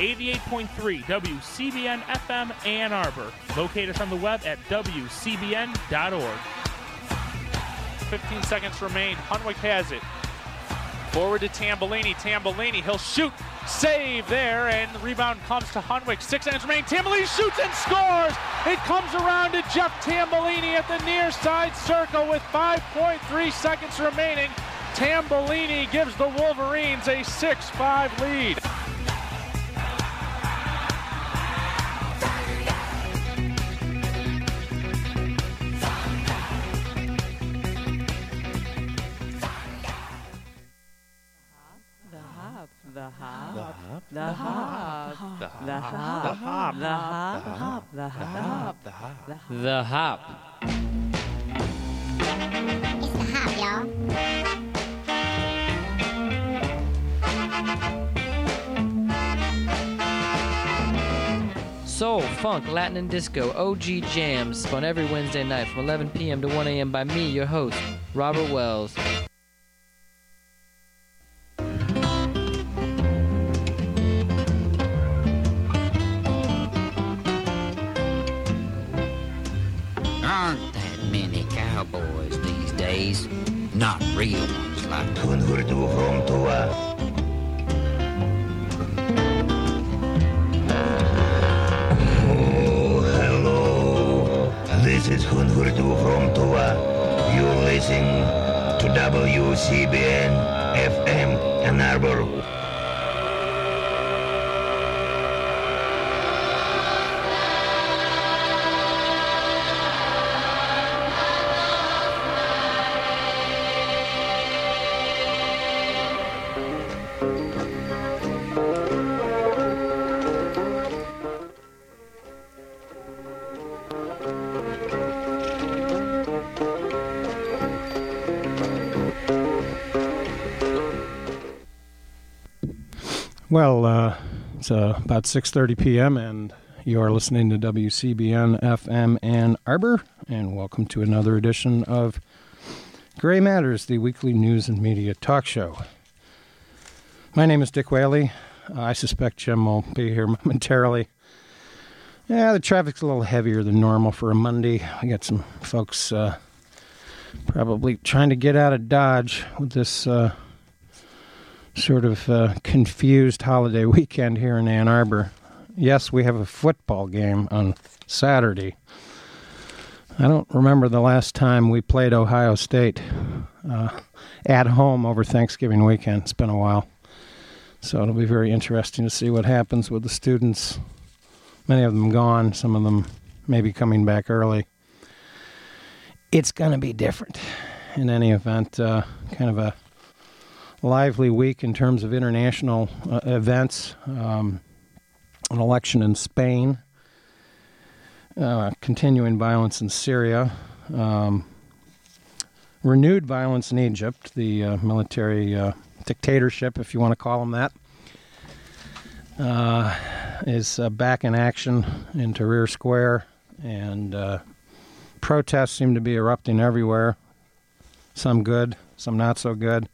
88.3 WCBN FM Ann Arbor. Locate us on the web at WCBN.org. 15 seconds remain. Hunwick has it. Forward to Tambellini. Tambellini, he'll shoot. Save there, and the rebound comes to Hunwick. Six seconds remain. Tambellini shoots and scores. It comes around to Jeff Tambellini at the near side circle with 5.3 seconds remaining. Tambellini gives the Wolverines a 6 5 lead. The hop. the hop. The Hop. It's the hop, y'all. Soul, funk, Latin, and disco OG jams spun every Wednesday night from 11 p.m. to 1 a.m. by me, your host, Robert Wells. Well, uh, it's uh, about 6:30 p.m. and you are listening to WCBN FM Ann Arbor, and welcome to another edition of Gray Matters, the weekly news and media talk show. My name is Dick Whaley. Uh, I suspect Jim will be here momentarily. Yeah, the traffic's a little heavier than normal for a Monday. I got some folks uh, probably trying to get out of Dodge with this. Sort of uh, confused holiday weekend here in Ann Arbor. Yes, we have a football game on Saturday. I don't remember the last time we played Ohio State uh, at home over Thanksgiving weekend. It's been a while. So it'll be very interesting to see what happens with the students. Many of them gone, some of them maybe coming back early. It's going to be different. In any event, uh, kind of a lively week in terms of international uh, events. Um, an election in Spain, uh, continuing violence in Syria, um, renewed violence in Egypt, the uh, military uh, dictatorship, if you want to call them that, uh, is uh, back in action in Tahrir Square, and protests seem to be erupting everywhere. Some good, some not so good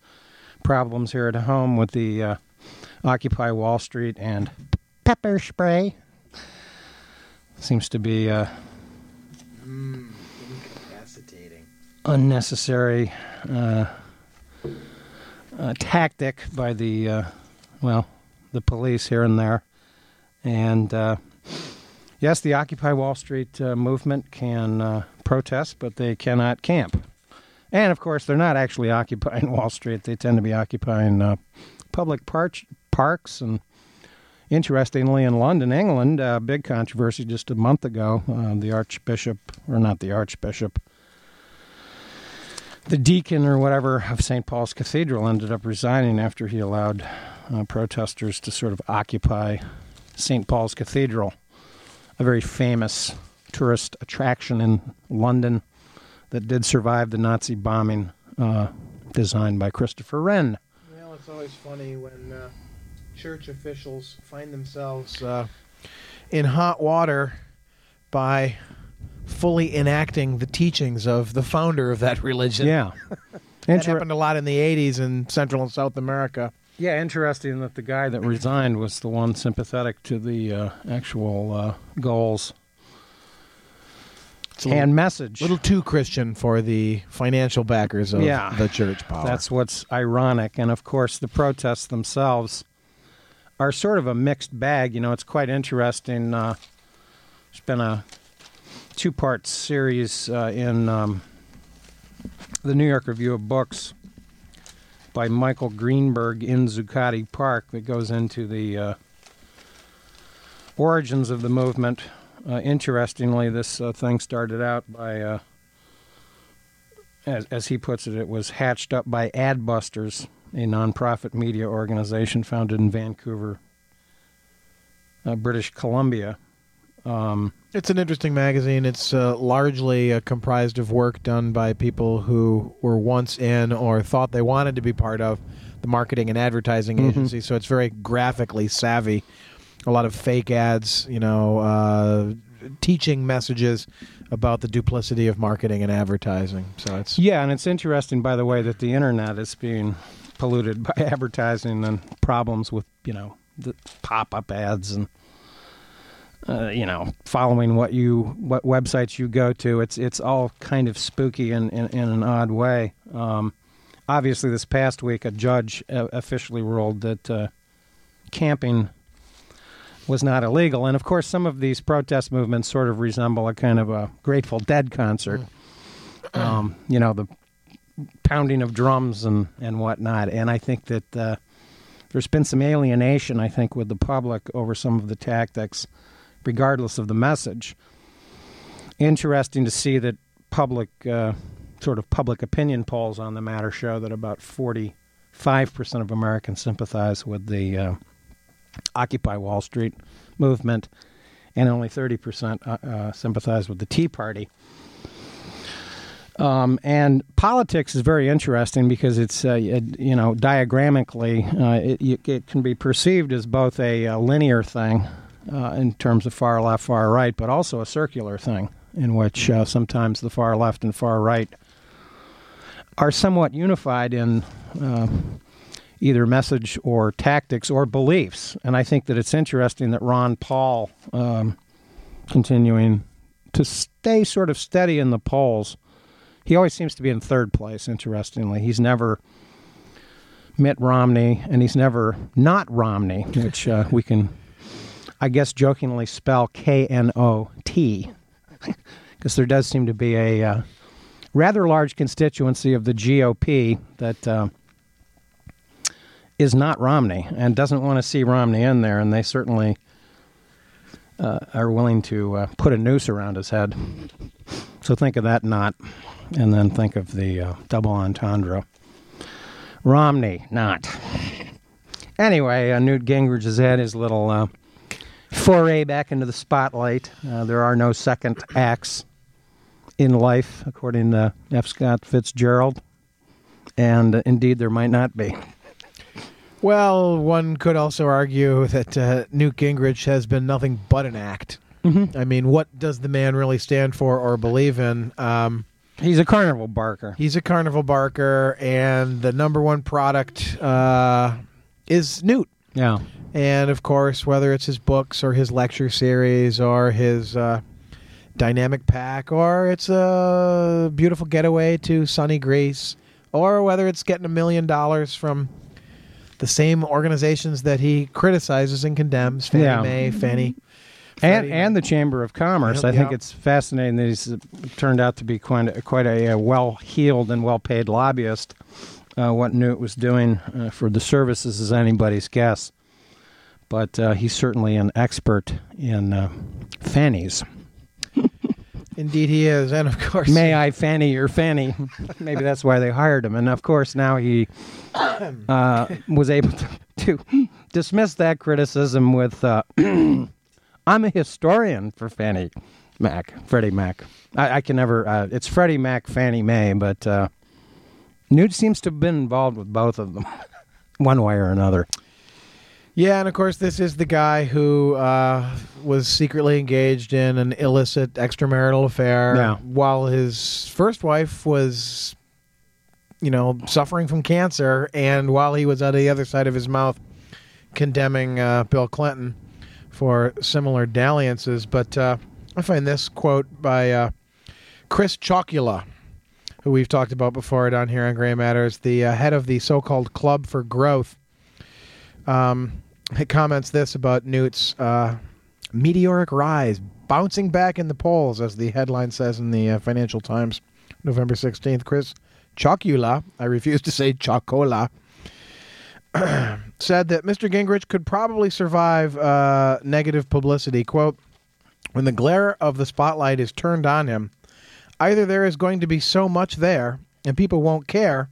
problems here at home with the uh, Occupy Wall Street and pepper spray. Seems to be uh, Incapacitating. unnecessary uh, uh, tactic by the uh, well, the police here and there, and uh, yes, the Occupy Wall Street movement can protest, but they cannot camp. And of course, they're not actually occupying Wall Street. They tend to be occupying uh, public parch- parks. And interestingly, in London, England, uh, big controversy just a month ago. Uh, the Archbishop, or not the Archbishop, the deacon or whatever of St. Paul's Cathedral ended up resigning after he allowed uh, protesters to sort of occupy St. Paul's Cathedral, a very famous tourist attraction in London that did survive the Nazi bombing uh, designed by Christopher Wren. Well, it's always funny when uh, church officials find themselves uh, in hot water by fully enacting the teachings of the founder of that religion. Yeah. That Inter- happened a lot in the 80s in Central and South America. Yeah, interesting that the guy that resigned was the one sympathetic to the uh, actual uh, goals It's a little, and message. little too Christian for the financial backers of Yeah. the church power. That's what's ironic. And of course, the protests themselves are sort of a mixed bag. You know, it's quite interesting. Uh, there's been a two part series uh, in um, the New York Review of Books by Michael Greenberg in Zuccotti Park that goes into the uh, origins of the movement. Uh, interestingly, this uh, thing started out by uh, as, as he puts it, it was hatched up by Adbusters, a nonprofit media organization founded in Vancouver, uh, British Columbia. Um, It's an interesting magazine. It's uh, largely uh, comprised of work done by people who were once in or thought they wanted to be part of the marketing and advertising Mhm. agency. So it's very graphically savvy. A lot of fake ads, you know, uh, teaching messages about the duplicity of marketing and advertising. So it's yeah, and it's interesting, by the way, that the internet is being polluted by advertising and problems with, you know, the pop-up ads and. Uh, you know, following what you what websites you go to, it's it's all kind of spooky in in, in an odd way. Um, obviously, this past week, a judge officially ruled that uh, camping was not illegal, and of course, some of these protest movements sort of resemble a kind of a Grateful Dead concert. Um, you know, the pounding of drums and and whatnot, and I think that. Uh, there's been some alienation, I think, with the public over some of the tactics, regardless of the message. Interesting to see that public, uh, sort of public opinion polls on the matter show that about 45% of Americans sympathize with the uh, Occupy Wall Street movement, and only 30% uh, uh, sympathize with the Tea Party. Um, and politics is very interesting because it's, uh, it, you know, diagrammically, uh, it, it can be perceived as both a, uh linear thing uh, in terms of far left, far right, but also a circular thing in which uh, sometimes the far left and far right are somewhat unified in either message or tactics or beliefs. And I think that it's interesting that Ron Paul, um, continuing to stay sort of steady in the polls, he always seems to be in third place, interestingly. He's never Mitt Romney, and he's never not Romney, which uh, we can, I guess, jokingly spell K N O T, because there does seem to be a uh, rather large constituency of the GOP that uh, is not Romney and doesn't want to see Romney in there, and they certainly uh, are willing to uh, put a noose around his head. So think of that knot, and then think of the uh, double entendre. Romney, not. Anyway, uh, Newt Gingrich has had his little uh, foray back into the spotlight. Uh, there are no second acts in life, according to F. Scott Fitzgerald. And indeed, there might not be. Well, one could also argue that uh, Newt Gingrich has been nothing but an act. Mm-hmm. I mean, what does the man really stand for or believe in? Um, He's a carnival barker. he's a carnival barker, and the number one product uh, is Newt. Yeah. And of course, whether it's his books or his lecture series or his uh, dynamic pack, or it's a beautiful getaway to sunny Greece, or whether it's getting a million dollars from the same organizations that he criticizes and condemns, Fannie Yeah. Mae, Fannie, and Freddie. and the Chamber of Commerce. Yep, I think yep. it's fascinating that he's uh, turned out to be quite a, quite a, uh well-heeled and well-paid lobbyist. Uh, what Newt was doing uh, for the services is anybody's guess, but uh, he's certainly an expert in uh, fannies. Indeed, he is, and of course, May I fanny your fanny? Maybe that's why they hired him. And of course, now he uh, was able to, to dismiss that criticism with, uh, "I'm a historian for Fannie Mac, Freddie Mac. I, I can never. Uh, it's Freddie Mac, Fannie Mae, but uh, Newt seems to have been involved with both of them, one way or another. Yeah, and of course, this is the guy who uh, was secretly engaged in an illicit extramarital affair Yeah. while his first wife was you know, suffering from cancer, and while he was on the other side of his mouth, condemning uh, Bill Clinton for similar dalliances. But uh, I find this quote by uh, Chris Chocula, who we've talked about before down here on Gray Matters, the uh, head of the so-called Club for Growth. Um, he comments this about Newt's uh, meteoric rise, bouncing back in the polls, as the headline says in the uh, Financial Times, November 16th. Chris Chocula, I refuse to say Chocola, said that Mr. Gingrich could probably survive uh, negative publicity. Quote, when the glare of the spotlight is turned on him, either there is going to be so much there and people won't care,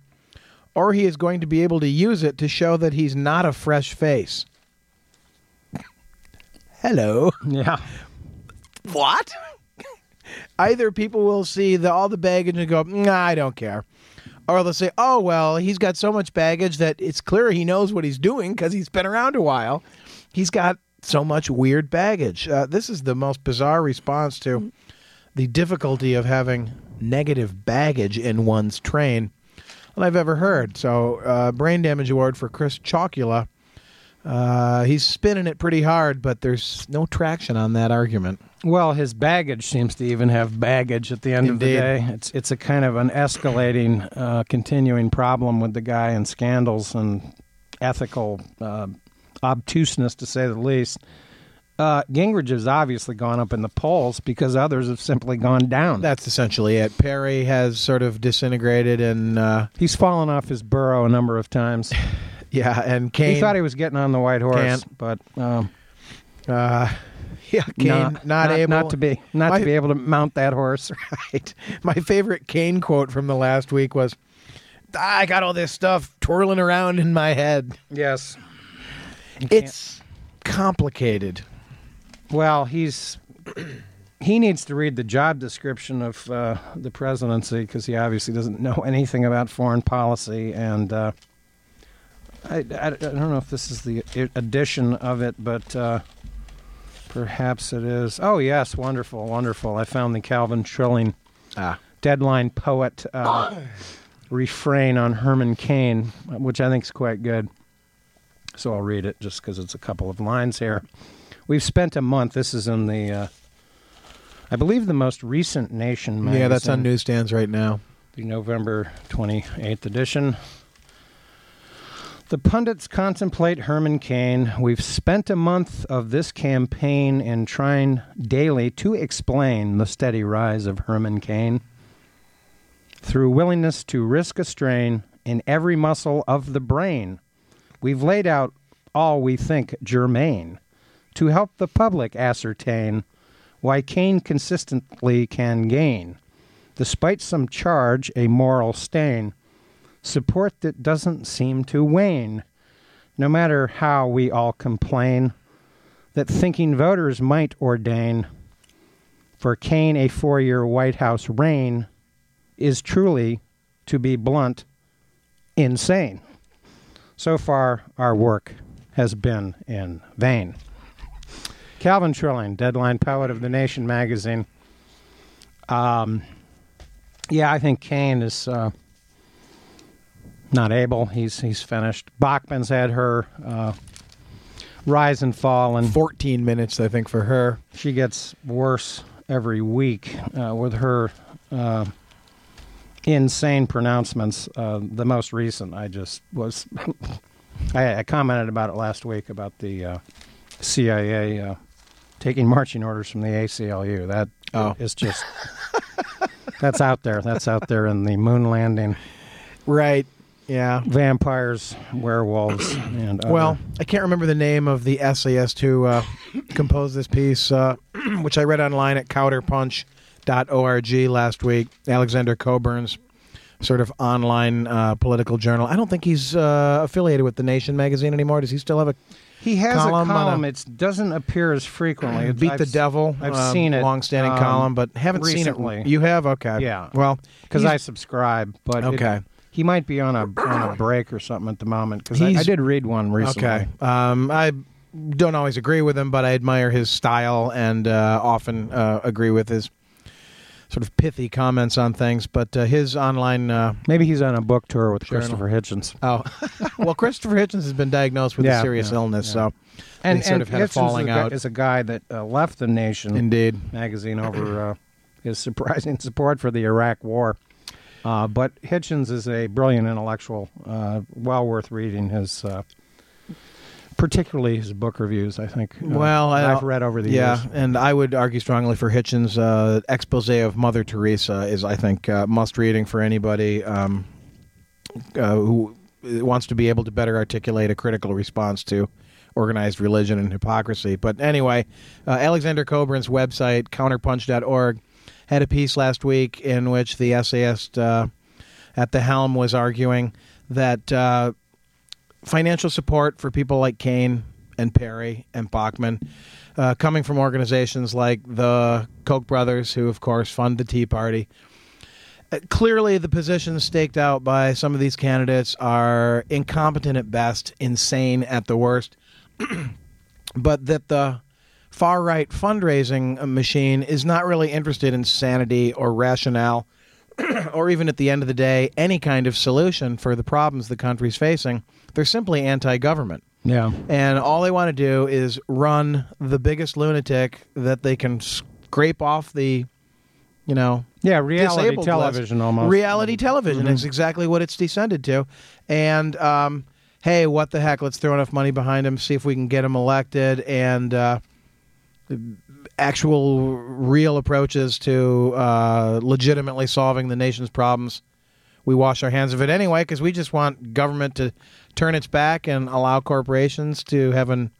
or he is going to be able to use it to show that he's not a fresh face. Hello. Yeah. What? Either people will see the, all the baggage and go, nah, I don't care. Or they'll say, oh, well, he's got so much baggage that it's clear he knows what he's doing because he's been around a while. He's got so much weird baggage. Uh, this is the most bizarre response to the difficulty of having negative baggage in one's train that I've ever heard. So, uh, brain damage award for Chris Chocula. Uh, he's spinning it pretty hard, but there's no traction on that argument. Well, his baggage seems to even have baggage at the end Indeed. of the day. It's it's a kind of an escalating, uh, continuing problem with the guy and scandals and ethical uh, obtuseness, to say the least. Uh, Gingrich has obviously gone up in the polls because others have simply gone down. That's essentially it. Perry has sort of disintegrated, and uh, He's fallen off his burro a number of times. yeah, and Cain. He thought he was getting on the white horse, Can't. but um, uh, yeah, Cain not, able not to be not My- to be able to mount that horse. Right. My favorite Cain quote from the last week was, "I got all this stuff twirling around in my head. Yes. It's complicated." Well, he's he needs to read the job description of uh, the presidency because he obviously doesn't know anything about foreign policy, and uh, I, I, I don't know if this is the edition of it, but uh, perhaps it is. Oh yes, wonderful, wonderful! I found the Calvin Trillin Ah. deadline poet uh, refrain on Herman Cain, which I think is quite good. So I'll read it just because it's a couple of lines here. We've spent a month. This is in the, uh, I believe, the most recent Nation magazine. Yeah, that's on newsstands right now. The November 28th edition. The pundits contemplate Herman Cain. We've spent a month of this campaign in trying daily to explain the steady rise of Herman Cain. Through willingness to risk a strain in every muscle of the brain, we've laid out all we think germane to help the public ascertain why Cain consistently can gain despite some charge, a moral stain, support that doesn't seem to wane. No matter how we all complain that thinking voters might ordain for Cain a four year White House reign is truly, to be blunt, insane. So far, our work has been in vain. Calvin Trillin, Deadline Poet of the Nation magazine. Um, yeah, I think Cain is uh, not able. He's he's finished. Bachmann's had her uh, rise and fall, and 14 minutes, I think, for her. she gets worse every week uh, with her uh, insane pronouncements. Uh, the most recent, I just was. I, I commented about it last week about the uh, CIA uh, taking marching orders from the ACLU. That Oh. is just. that's out there. That's out there in the moon landing. Right. Yeah. Vampires, werewolves, and other- Well, I can't remember the name of the essayist who uh, composed this piece, uh, which I read online at counterpunch.org last week. Alexander Cockburn's sort of online uh, political journal. I don't think he's uh, affiliated with the Nation magazine anymore. Does he still have a he has column a a- column. It doesn't appear as frequently. It's- Beat I've the Devil? I've um, seen it, Long-standing um, column, but haven't recently. seen it. You have? Okay. Yeah. Well, because I subscribe. But it- Okay. he might be on a on a break or something at the moment. Because I, I did read one recently. Okay. Um, I don't always agree with him, but I admire his style and uh, often uh, agree with his sort of pithy comments on things. But uh, his online uh, Maybe he's on a book tour with Journal. Christopher Hitchens. oh, well, Christopher Hitchens has been diagnosed with Yeah, a serious yeah, illness, yeah. so And, they sort and of had a Hitchens falling is a, guy- out. is a guy that uh, left the Nation Indeed. magazine over uh, his surprising support for the Iraq War. Uh, but Hitchens is a brilliant intellectual, uh, well worth reading. His, uh, particularly his book reviews. I think. uh, Well, I- I've read over the yeah, years. Yeah, and I would argue strongly for Hitchens' uh, expose of Mother Teresa is, I think, uh, must reading for anybody um, uh, who wants to be able to better articulate a critical response to organized religion and hypocrisy. But anyway, uh, Alexander Cockburn's website, counterpunch.org, had a piece last week in which the essayist uh, at the helm was arguing that uh, financial support for people like Cain and Perry and Bachmann, uh, coming from organizations like the Koch brothers, who of course fund the Tea Party. Uh, Clearly, the positions staked out by some of these candidates are incompetent at best, insane at the worst, but that the far right fundraising machine is not really interested in sanity or rationale or even at the end of the day, any kind of solution for the problems the country's facing. They're simply anti government. Yeah. And all they want to do is run the biggest lunatic that they can scrape off the, you know, Yeah, reality television list. almost. Reality television Mhm. is exactly what it's descended to. And um, hey, what the heck? Let's throw enough money behind him, see if we can get him elected, and uh, actual real approaches to uh, legitimately solving the nation's problems. We wash our hands of it anyway because we just want government to turn its back and allow corporations to have an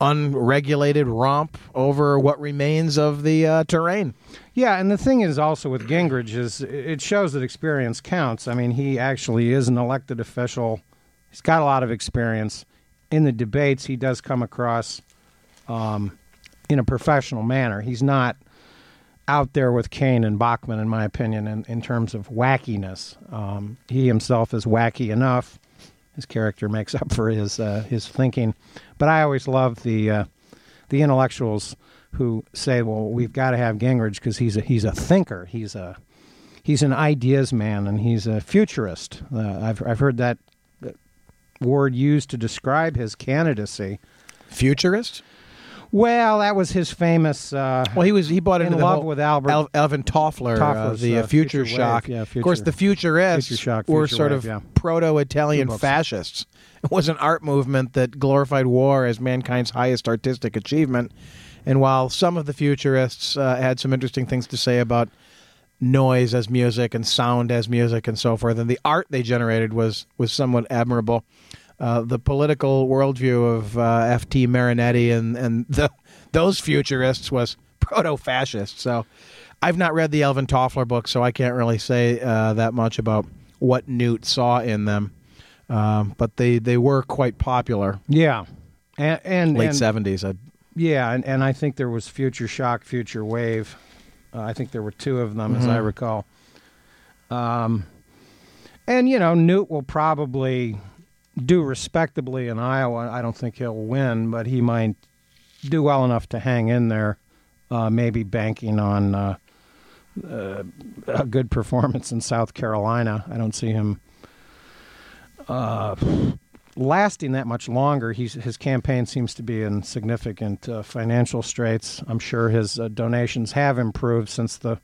unregulated romp over what remains of the uh, terrain. Yeah, and the thing is also with Gingrich is it shows that experience counts. I mean, he actually is an elected official. He's got a lot of experience. In the debates, he does come across um, in a professional manner. He's not out there with Cain and Bachmann, in my opinion, in, in terms of wackiness. Um, he himself is wacky enough. His character makes up for his uh, his thinking. But I always love the uh, the intellectuals who say, "Well, we've got to have Gingrich because he's a he's a thinker. He's a he's an ideas man, and he's a futurist." Uh, I've I've heard that word used to describe his candidacy. Futurist? Well, that was his famous. Uh, Well, he was he bought in into the love whole with Albert. Al- Alvin Toffler, uh, the uh, uh, future, Future shock. Wave, yeah, of course, the futurists Future shock, were sort wave, of yeah. proto-Italian fascists. It was an art movement that glorified war as mankind's highest artistic achievement. And while some of the futurists uh, had some interesting things to say about noise as music and sound as music and so forth, and the art they generated was was somewhat admirable. Uh, the political worldview of uh, F.T. Marinetti and and the, those futurists was proto-fascist. So, I've not read the Alvin Toffler book, so I can't really say uh, that much about what Newt saw in them. Um, but they, they were quite popular. yeah, and, and Late seventies. Yeah, and, and I think there was Future Shock, Future Wave. Uh, I think there were two of them, as I Mhm. recall. Um, and you know, Newt will probably do respectably in Iowa. I don't think he'll win, but he might do well enough to hang in there. Uh, maybe banking on uh, uh, a good performance in South Carolina. I don't see him uh, lasting that much longer. He's, his campaign seems to be in significant uh, financial straits. I'm sure his uh, donations have improved since the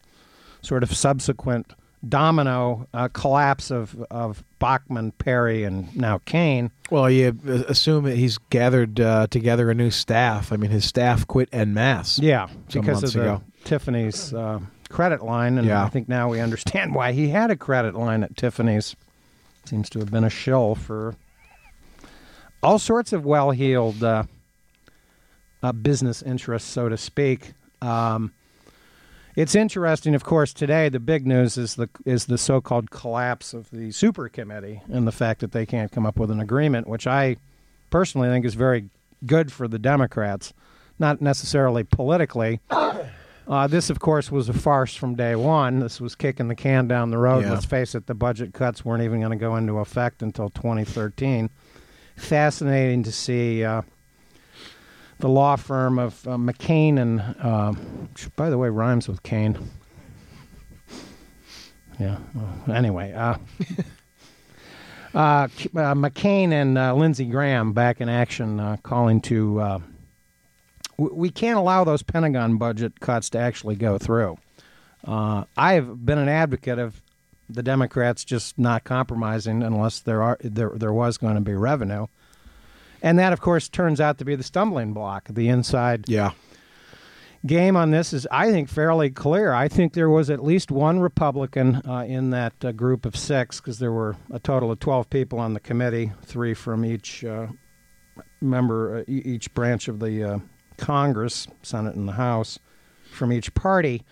sort of subsequent domino uh, collapse of, of Bachmann, Perry, and now Cain. well, you assume that he's gathered uh, together a new staff. I mean, his staff quit en masse. Yeah, because of the ago. Tiffany's uh, credit line, and Yeah. I think now we understand why he had a credit line at Tiffany's. Seems to have been a shill for all sorts of well-heeled uh, uh, business interests, so to speak. Um, it's interesting, of course. Today, the big news is the is the so-called collapse of the super committee and the fact that they can't come up with an agreement, which I personally think is very good for the Democrats, not necessarily politically. Uh, this, of course, was a farce from day one. This was kicking the can down the road. Yeah. Let's face it, the budget cuts weren't even going to go into effect until 2013. Fascinating to see uh, the law firm of uh, McCain and, uh, which, by the way, rhymes with Cain. yeah. Well, anyway, uh, uh, uh, McCain and uh, Lindsey Graham back in action, calling to. We can't allow those Pentagon budget cuts to actually go through. I have been an advocate of the Democrats just not compromising unless there are there there was going to be revenue, and that of course turns out to be the stumbling block. The inside Yeah. game on this is, I think, fairly clear. I think there was at least one Republican uh, in that uh, group of six, because there were a total of 12 people on the committee, three from each uh, member, uh, each branch of the uh, Congress, Senate and the House, from each party.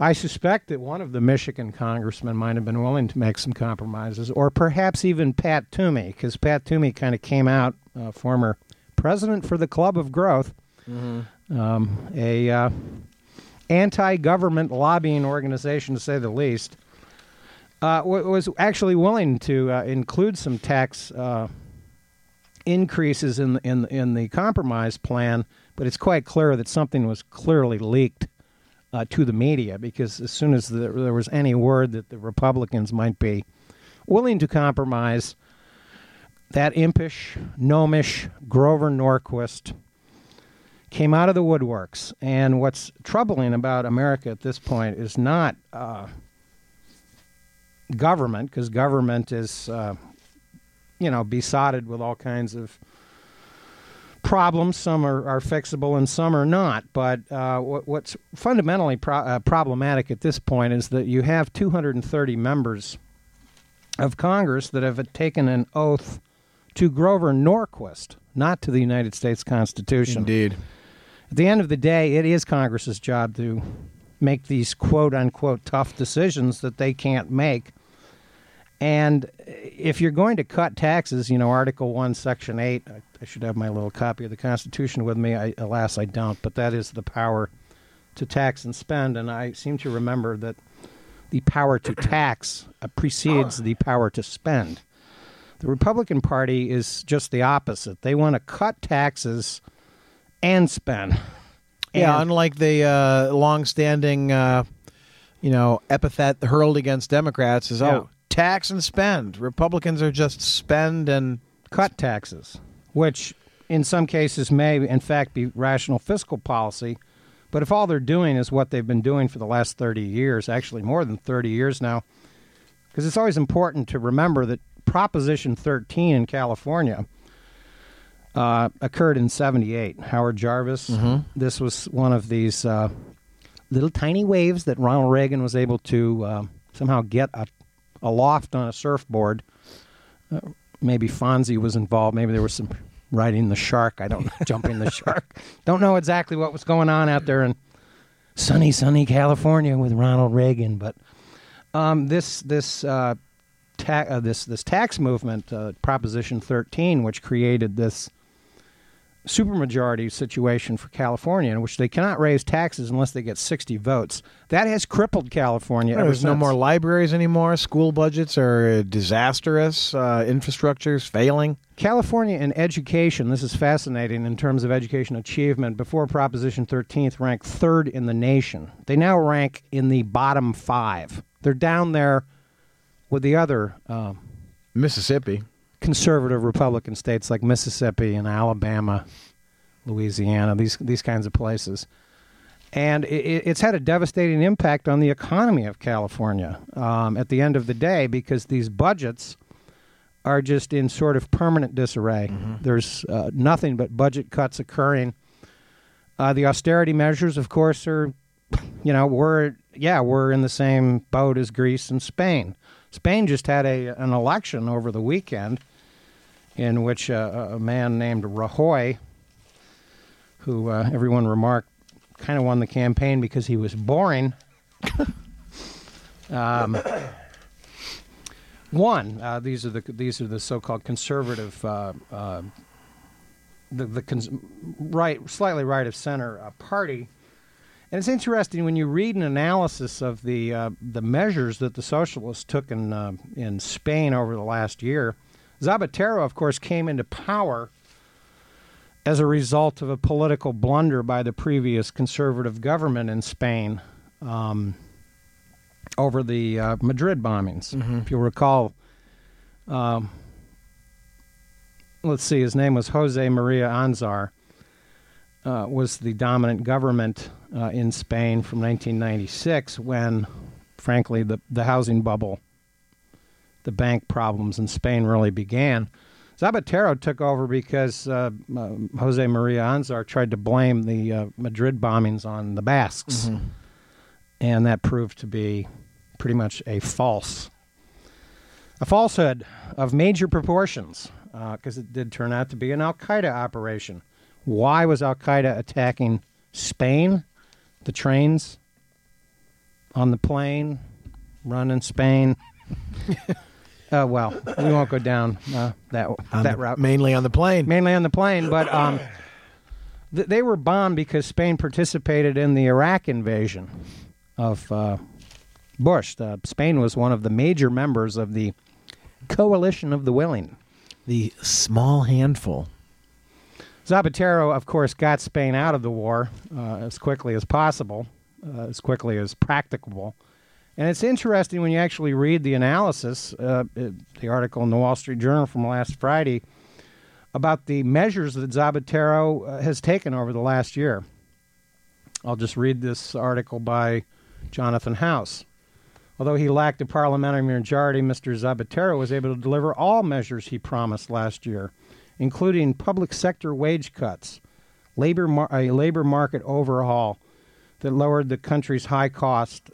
I suspect that one of the Michigan congressmen might have been willing to make some compromises, or perhaps even Pat Toomey, because Pat Toomey kind of came out, uh, former president for the Club of Growth, um, a uh, anti-government lobbying organization, to say the least, uh, wa- was actually willing to uh, include some tax uh, increases in the, in the- in the compromise plan. But it's quite clear that something was clearly leaked uh, to the media because as soon as there, there was any word that the Republicans might be willing to compromise, that impish, gnomish Grover Norquist came out of the woodworks. And what's troubling about America at this point is not uh, government, because government is, uh, you know, besotted with all kinds of problems. Some are, are fixable and some are not. But uh, what, what's fundamentally pro- uh, problematic at this point is that you have 230 members of Congress that have taken an oath to Grover Norquist, not to the United States Constitution. Indeed. At the end of the day, it is Congress's job to make these quote unquote tough decisions that they can't make. And if you're going to cut taxes, you know, Article 1, Section 8, I, should have my little copy of the Constitution with me. I, alas, I don't, but that is the power to tax and spend. And I seem to remember that the power to tax precedes the power to spend. The Republican Party is just the opposite. They want to cut taxes and spend. Yeah, unlike the uh, long-standing, uh, you know, epithet hurled against Democrats is Yeah. oh, tax and spend. Republicans are just spend and cut taxes, which in some cases may, in fact, be rational fiscal policy. But if all they're doing is what they've been doing for the last 30 years, actually more than 30 years now, because it's always important to remember that Proposition 13 in California uh, occurred in 78. Howard Jarvis, this was one of these uh, little tiny waves that Ronald Reagan was able to uh, somehow get a, aloft on a surfboard maybe Fonzie was involved. Maybe there was some riding the shark. I don't know, jumping the shark. Don't know exactly what was going on out there in sunny, sunny California with Ronald Reagan. But um, this this uh, ta- uh, this this tax movement, uh, Proposition 13, which created this supermajority situation for California, in which they cannot raise taxes unless they get 60 votes. That has crippled California. ever there's no more libraries anymore. School budgets are disastrous. Uh, infrastructure's failing. California in education, this is fascinating in terms of education achievement. Before Proposition 13th ranked third in the nation. They now rank in the bottom five. They're down there with the other uh, Mississippi. Conservative Republican states like Mississippi and Alabama, Louisiana, these these kinds of places. And it, it's had a devastating impact on the economy of California um, at the end of the day because these budgets are just in sort of permanent disarray. There's uh, nothing but budget cuts occurring. Uh, the austerity measures, of course, are, you know, we're yeah, we're in the same boat as Greece and Spain. Spain just had a an election over the weekend in which uh, a man named Rajoy, who uh, everyone remarked kind of won the campaign because he was boring, um, won. Uh, these are the these are the so-called conservative, uh, uh, the the cons- right, slightly right of center uh, party. And it's interesting when you read an analysis of the uh, the measures that the socialists took in uh, in Spain over the last year. Zapatero, of course, came into power as a result of a political blunder by the previous conservative government in Spain. Um, over the uh, Madrid bombings. Mhm. If you'll recall, um, let's see, his name was Jose Maria Anzar, uh, was the dominant government uh, in Spain from 1996 when, frankly, the, the housing bubble, the bank problems in Spain really began. Zapatero took over because uh, uh, Jose Maria Anzar tried to blame the uh, Madrid bombings on the Basques, Mhm. and that proved to be pretty much a false, a falsehood of major proportions, because it did turn out to be an Al Qaeda operation. Why was Al Qaeda attacking Spain? The trains on the plane, run in Spain. Uh, well, we won't go down uh, that On that the- route. mainly on the plane. Mainly on the plane, but um, th- they were bombed because Spain participated in the Iraq invasion of uh, Bush. Uh, Spain was one of the major members of the Coalition of the Willing. The small handful. Zapatero, of course, got Spain out of the war uh, as quickly as possible, uh, as quickly as practicable. And it's interesting when you actually read the analysis, uh, it, the article in the Wall Street Journal from last Friday, about the measures that Zapatero uh, has taken over the last year. I'll just read this article by Jonathan House. Although he lacked a parliamentary majority, Mr. Zapatero was able to deliver all measures he promised last year, including public sector wage cuts, labor mar- a labor market overhaul that lowered the country's high cost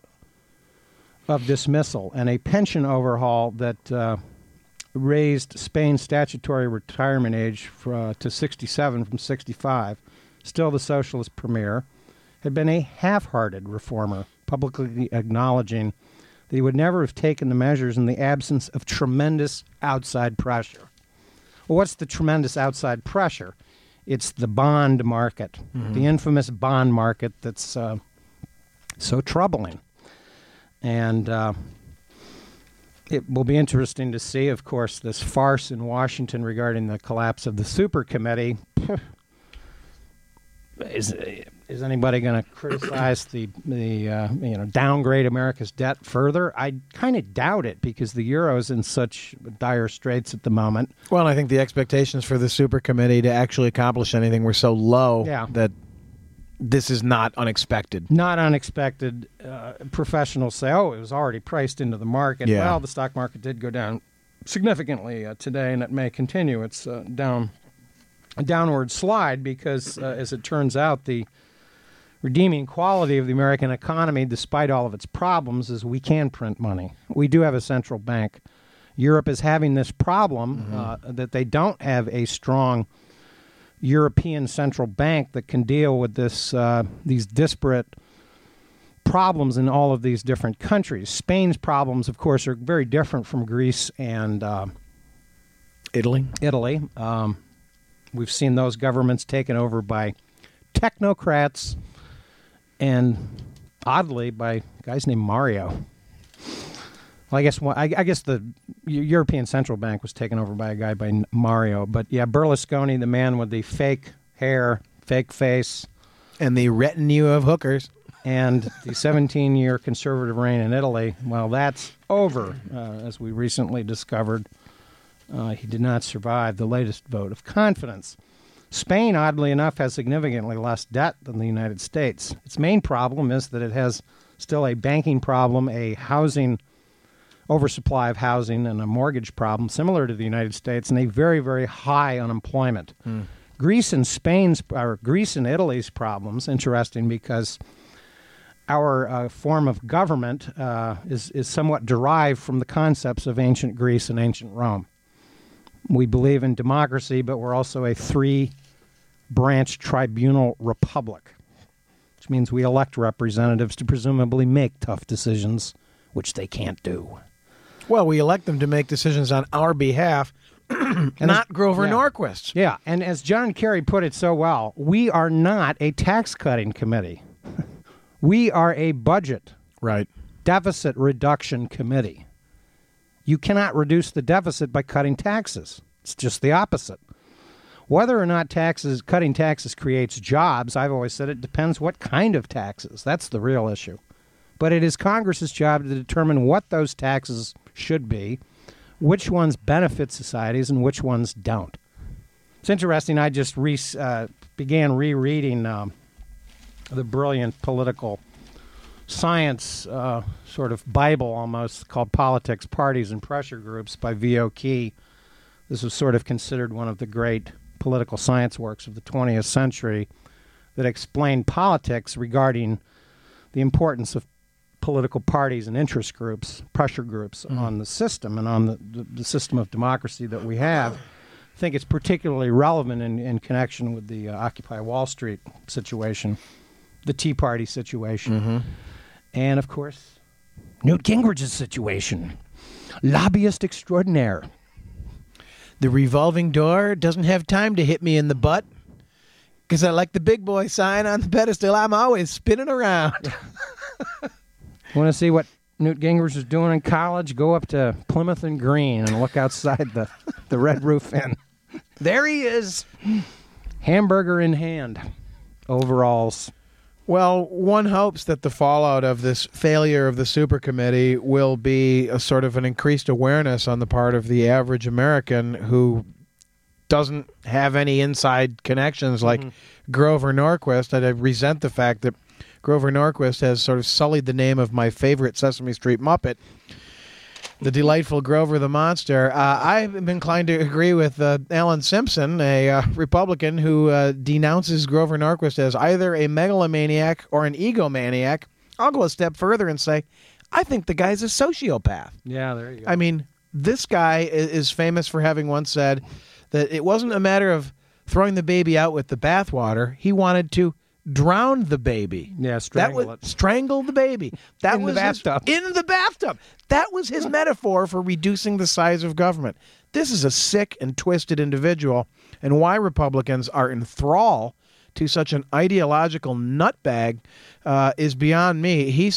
of dismissal, and a pension overhaul that uh, raised Spain's statutory retirement age for, uh, to 67 from 65. Still, the socialist premier had been a half hearted reformer, publicly acknowledging that he would never have taken the measures in the absence of tremendous outside pressure. Well, what's the tremendous outside pressure? It's the bond market, Mhm. the infamous bond market that's uh, so troubling. And uh, it will be interesting to see, of course, this farce in Washington regarding the collapse of the super committee. Is is anybody going to criticize the the uh, you know downgrade America's debt further? I kind of doubt it because the euro is in such dire straits at the moment. Well, I think the expectations for the super committee to actually accomplish anything were so low Yeah. that this is not unexpected. Not unexpected. Uh, professionals say, "Oh, it was already priced into the market." Yeah. Well, the stock market did go down significantly uh, today, and it may continue. It's uh, down a downward slide because, uh, as it turns out, the redeeming quality of the American economy, despite all of its problems, is we can print money. We do have a central bank. Europe is having this problem uh, that they don't have a strong European central bank that can deal with this uh, these disparate problems in all of these different countries. Spain's problems, of course, are very different from Greece and uh, Italy. Italy. Um, we've seen those governments taken over by technocrats and oddly by guys named Mario. Well, I guess one- I, I guess the European Central Bank was taken over by a guy by Mario, but yeah, Berlusconi, the man with the fake hair, fake face, and the retinue of hookers, and the 17-year conservative reign in Italy. Well, that's over, uh, as we recently discovered. Uh, he did not survive the latest vote of confidence. Spain, oddly enough, has significantly less debt than the United States. Its main problem is that it has still a banking problem, a housing oversupply of housing, and a mortgage problem similar to the United States, and a very, very high unemployment. Greece and Spain's, or Greece and Italy's problems, interesting because our uh, form of government uh, is, is somewhat derived from the concepts of ancient Greece and ancient Rome. We believe in democracy, but we're also a three branch tribunal republic, which means we elect representatives to presumably make tough decisions, which they can't do. Well, we elect them to make decisions on our behalf, and not Grover yeah. Norquist. Yeah, and as John Kerry put it so well, we are not a tax cutting committee. we are a budget right deficit reduction committee. You cannot reduce the deficit by cutting taxes. It's just the opposite. Whether or not taxes cutting taxes creates jobs, I've always said it depends what kind of taxes. That's the real issue. but it is Congress's job to determine what those taxes should be, which ones benefit societies, and which ones don't. It's interesting. I just re- uh, began rereading um, the brilliant political science uh, sort of Bible almost called Politics, Parties, and Pressure Groups by V.O. Key. This was sort of considered one of the great political science works of the 20th century that explained politics regarding the importance of political parties and interest groups, pressure groups on the system and on the, the, the system of democracy that we have. I think it's particularly relevant in, in connection with the uh, Occupy Wall Street situation, the Tea Party situation, and of course, Newt Gingrich's situation. Lobbyist extraordinaire. The revolving door doesn't have time to hit me in the butt because I like the big boy sign on the pedestal. I'm always spinning around. Want to see what Newt Gingrich is doing in college? Go up to Plymouth and Green and look outside the, the Red Roof Inn. There he is, hamburger in hand, overalls. Well, one hopes that the fallout of this failure of the super committee will be a sort of an increased awareness on the part of the average American who doesn't have any inside connections like mm-hmm. Grover Norquist. I resent the fact that Grover Norquist has sort of sullied the name of my favorite Sesame Street Muppet, the delightful Grover the Monster. Uh, I'm inclined to agree with uh, Alan Simpson, a uh, Republican who uh, denounces Grover Norquist as either a megalomaniac or an egomaniac. I'll go a step further and say, I think the guy's a sociopath. Yeah, there you go. I mean, this guy is famous for having once said that it wasn't a matter of throwing the baby out with the bathwater. He wanted to drown the baby. yeah, That strangle was it. strangle the baby. That In the was his- bathtub. in the bathtub. That was his metaphor for reducing the size of government. This is a sick and twisted individual, and why Republicans are in thrall to such an ideological nutbag uh, is beyond me. He's